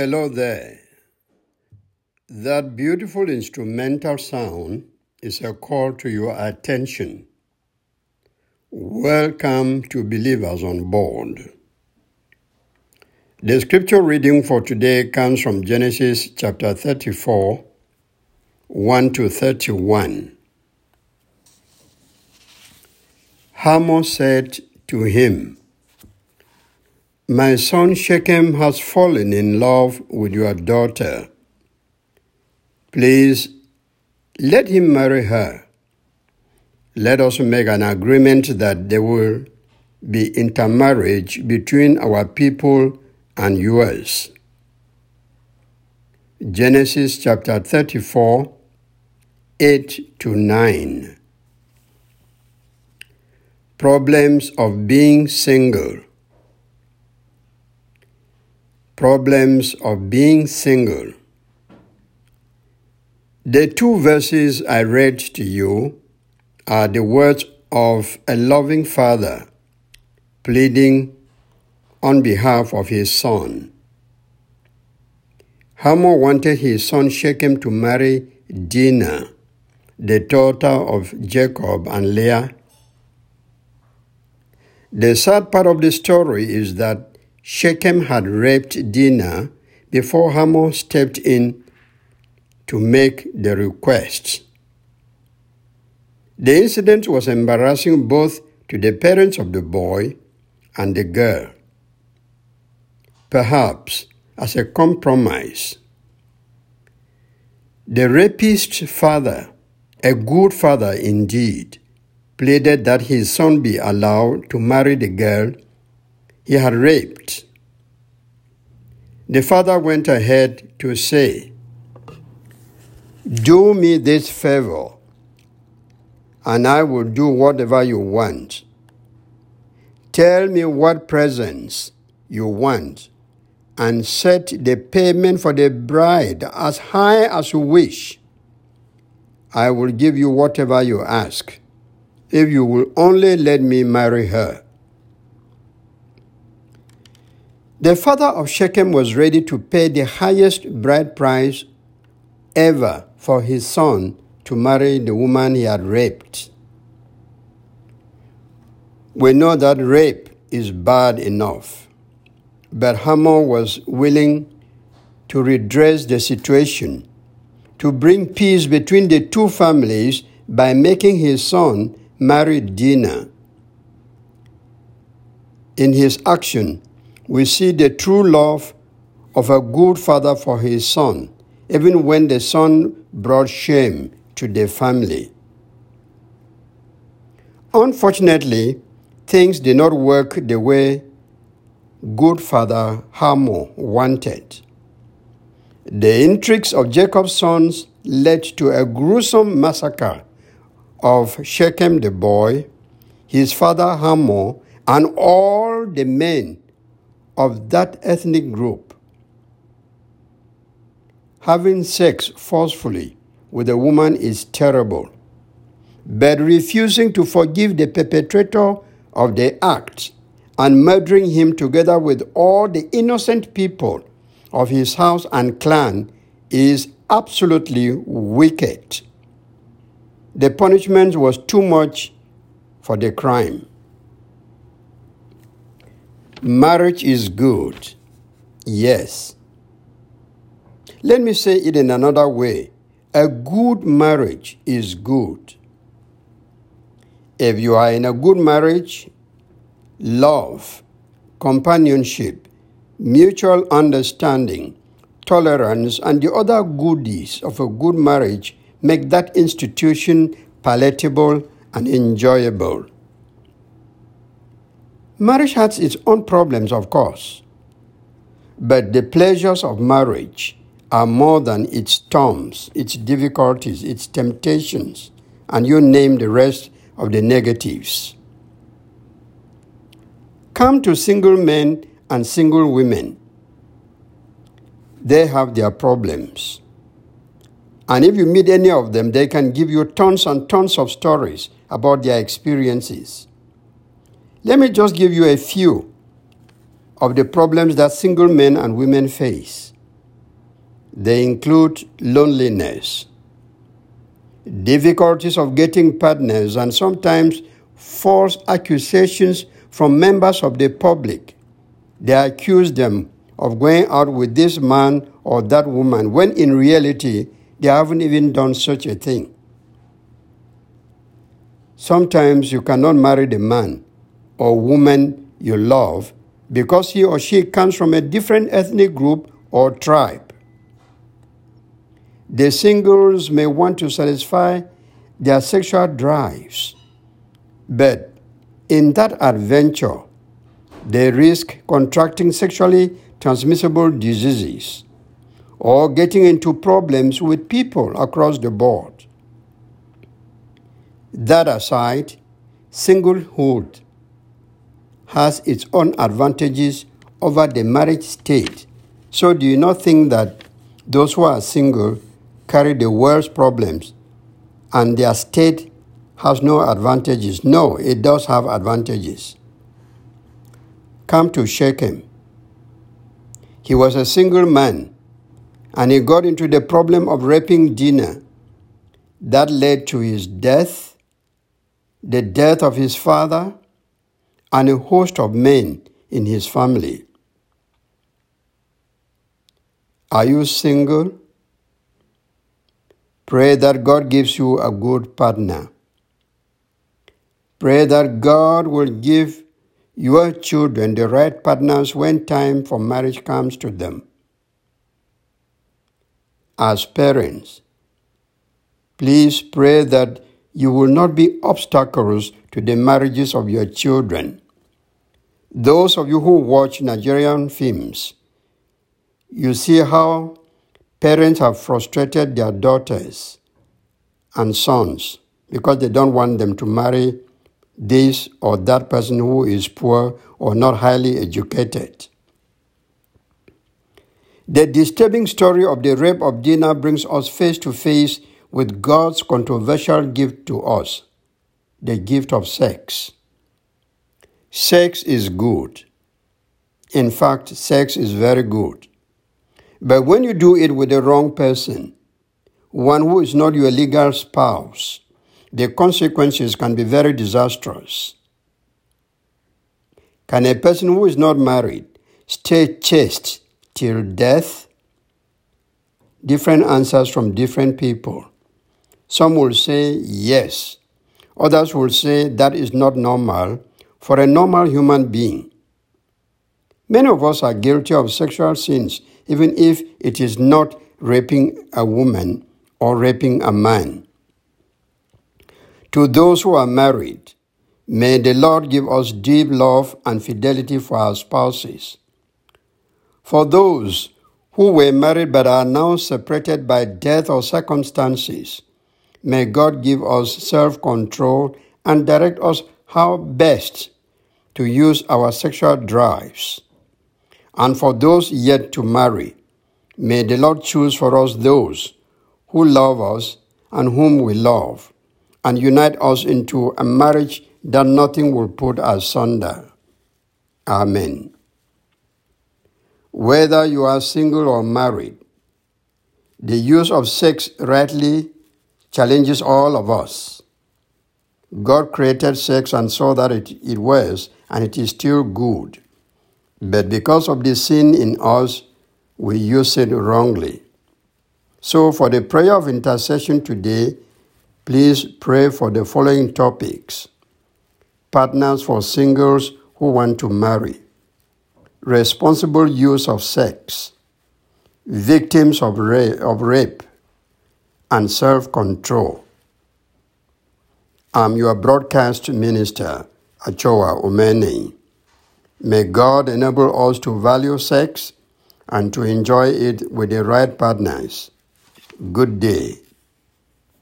Hello there. That beautiful instrumental sound is a call to your attention. Welcome to Believers on Board. The scripture reading for today comes from Genesis chapter 34, 1 to 31. Hamor said to him, My son Shechem has fallen in love with your daughter. Please let him marry her. Let us make an agreement that there will be intermarriage between our people and yours. Genesis chapter 34, 8 to 9. Problems of being single. Problems of being single. The two verses I read to you are the words of a loving father pleading on behalf of his son. Hamor wanted his son Shechem to marry Dinah, the daughter of Jacob and Leah. The sad part of the story is that Shechem had raped Dinah before Hamor stepped in to make the request. The incident was embarrassing both to the parents of the boy and the girl. Perhaps as a compromise, the rapist's father, a good father indeed, pleaded that his son be allowed to marry the girl he had raped. The father went ahead to say, do me this favor, and I will do whatever you want. Tell me what presents you want, and set the payment for the bride as high as you wish. I will give you whatever you ask, if you will only let me marry her. The father of Shechem was ready to pay the highest bride price ever for his son to marry the woman he had raped. We know that rape is bad enough, but Hamor was willing to redress the situation, to bring peace between the two families by making his son marry Dinah. In his action, we see the true love of a good father for his son even when the son brought shame to the family. Unfortunately, things did not work the way good father Hamor wanted. The intrigues of Jacob's sons led to a gruesome massacre of Shechem the boy, his father Hamor, and all the men of that ethnic group Having sex forcefully with a woman is terrible, but refusing to forgive the perpetrator of the act and murdering him together with all the innocent people of his house and clan is absolutely wicked. The punishment was too much for the crime. Marriage is good, yes let me say it in another way. A good marriage is good. If you are in a good marriage, love, companionship, mutual understanding, tolerance, and the other goodies of a good marriage make that institution palatable and enjoyable. Marriage has its own problems, of course, but the pleasures of marriage are more than its storms, its difficulties, its temptations, and you name the rest of the negatives. Come to single men and single women. They have their problems. And if you meet any of them, they can give you tons and tons of stories about their experiences. Let me just give you a few of the problems that single men and women face. They include loneliness, difficulties of getting partners, and sometimes false accusations from members of the public. They accuse them of going out with this man or that woman when in reality they haven't even done such a thing. Sometimes you cannot marry the man or woman you love because he or she comes from a different ethnic group or tribe. The singles may want to satisfy their sexual drives, but in that adventure, they risk contracting sexually transmissible diseases or getting into problems with people across the board. That aside, singlehood has its own advantages over the marriage state. So, do you not think that those who are single carry the worst problems and their state has no advantages? No, it does have advantages. Come to Shechem. He was a single man and he got into the problem of raping Dinah. That led to his death, the death of his father, and a host of men in his family. Are you single? Pray that God gives you a good partner. Pray that God will give your children the right partners when time for marriage comes to them. As parents, please pray that you will not be obstacles to the marriages of your children. Those of you who watch Nigerian films, you see how parents have frustrated their daughters and sons because they don't want them to marry this or that person who is poor or not highly educated. The disturbing story of the rape of Dinah brings us face to face with God's controversial gift to us the gift of sex. Sex is good. In fact, sex is very good. But when you do it with the wrong person, one who is not your legal spouse, the consequences can be very disastrous. Can a person who is not married stay chaste till death? Different answers from different people. Some will say yes. Others will say that is not normal for a normal human being. Many of us are guilty of sexual sins, even if it is not raping a woman or raping a man. To those who are married, may the Lord give us deep love and fidelity for our spouses. For those who were married but are now separated by death or circumstances, may God give us self control and direct us how best to use our sexual drives. And for those yet to marry, may the Lord choose for us those who love us and whom we love and unite us into a marriage that nothing will put asunder. Amen. Whether you are single or married, the use of sex rightly challenges all of us. God created sex and saw that it, it was, and it is still good. But because of the sin in us, we use it wrongly. So, for the prayer of intercession today, Please pray for the following topics partners for singles who want to marry, responsible use of sex, victims of, ra- of rape, and self control. I'm your broadcast minister, Achoa Omeni. May God enable us to value sex and to enjoy it with the right partners. Good day.